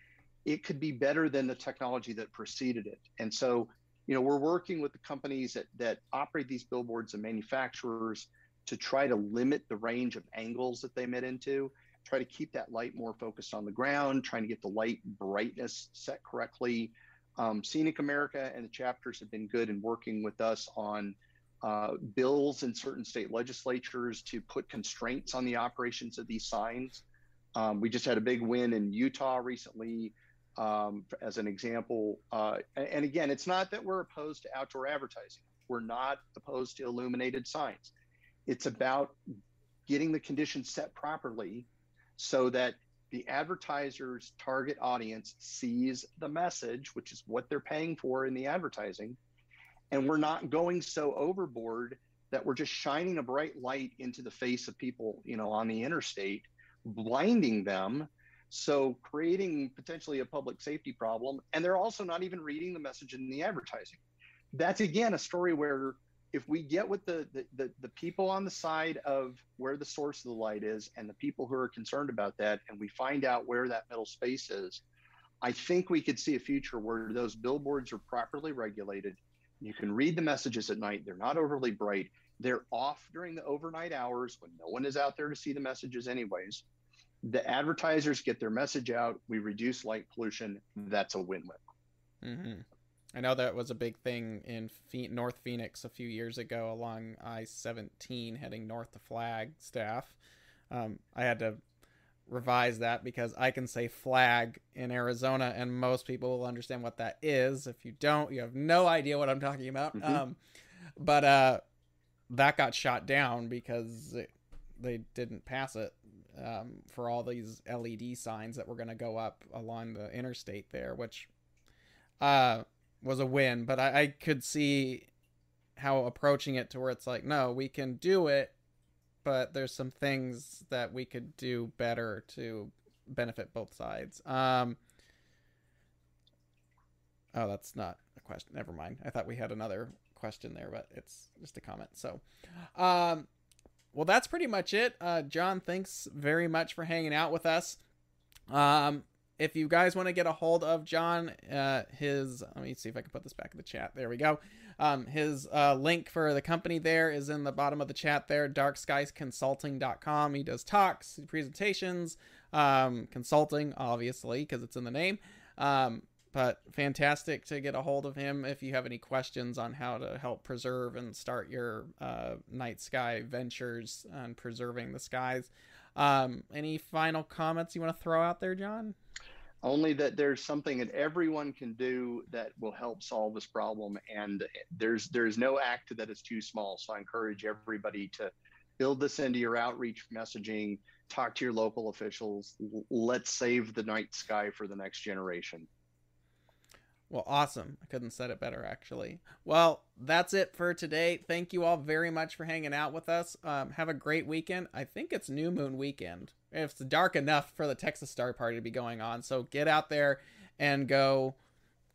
it could be better than the technology that preceded it. And so, you know, we're working with the companies that, that operate these billboards and manufacturers to try to limit the range of angles that they emit into, try to keep that light more focused on the ground, trying to get the light brightness set correctly, um, Scenic America and the chapters have been good in working with us on uh, bills in certain state legislatures to put constraints on the operations of these signs. Um, we just had a big win in Utah recently um, as an example. Uh, and again, it's not that we're opposed to outdoor advertising. We're not opposed to illuminated signs. It's about getting the conditions set properly so that the advertiser's target audience sees the message, which is what they're paying for in the advertising. And we're not going so overboard that we're just shining a bright light into the face of people, you know, on the interstate, blinding them. So creating potentially a public safety problem. And they're also not even reading the message in the advertising. That's again a story where if we get with the, the, the the people on the side of where the source of the light is and the people who are concerned about that and we find out where that middle space is i think we could see a future where those billboards are properly regulated. You can read the messages at night. They're not overly bright. They're off during the overnight hours when no one is out there to see the messages anyways. The advertisers get their message out. We reduce light pollution. That's a win-win. Mm-hmm. I know that was a big thing in Fe- North Phoenix a few years ago along I 17 heading north to Flagstaff. Um, I had to revise that because I can say flag in Arizona and most people will understand what that is. If you don't, you have no idea what I'm talking about. Mm-hmm. Um, but uh, that got shot down because it, they didn't pass it um, for all these LED signs that were going to go up along the interstate there, which. Uh, was a win, but I, I could see how approaching it to where it's like, no, we can do it, but there's some things that we could do better to benefit both sides. Um, oh, that's not a question. Never mind. I thought we had another question there, but it's just a comment. So, um, well, that's pretty much it. Uh, John, thanks very much for hanging out with us. Um, if you guys want to get a hold of John, uh, his let me see if I can put this back in the chat. There we go. Um, his uh, link for the company there is in the bottom of the chat there, darkskiesconsulting.com. He does talks, presentations, um, consulting, obviously, because it's in the name. Um, but fantastic to get a hold of him if you have any questions on how to help preserve and start your uh, night sky ventures and preserving the skies. Um, any final comments you want to throw out there, John? only that there's something that everyone can do that will help solve this problem and there's there's no act that is too small so i encourage everybody to build this into your outreach messaging talk to your local officials let's save the night sky for the next generation well, awesome. I couldn't said it better, actually. Well, that's it for today. Thank you all very much for hanging out with us. Um, have a great weekend. I think it's New Moon weekend. It's dark enough for the Texas Star Party to be going on. So get out there and go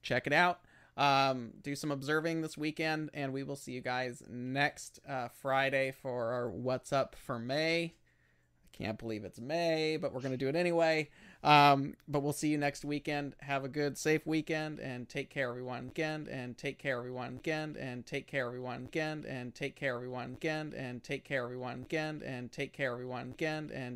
check it out. Um, do some observing this weekend, and we will see you guys next uh, Friday for our What's Up for May. I can't believe it's May, but we're going to do it anyway. Um, but we'll see you next weekend. Have a good, safe weekend and take care, everyone. Weekend and take care, everyone. Weekend and take care, everyone. Weekend and take care, everyone. Weekend and take care, everyone. Weekend and take care, everyone. Weekend and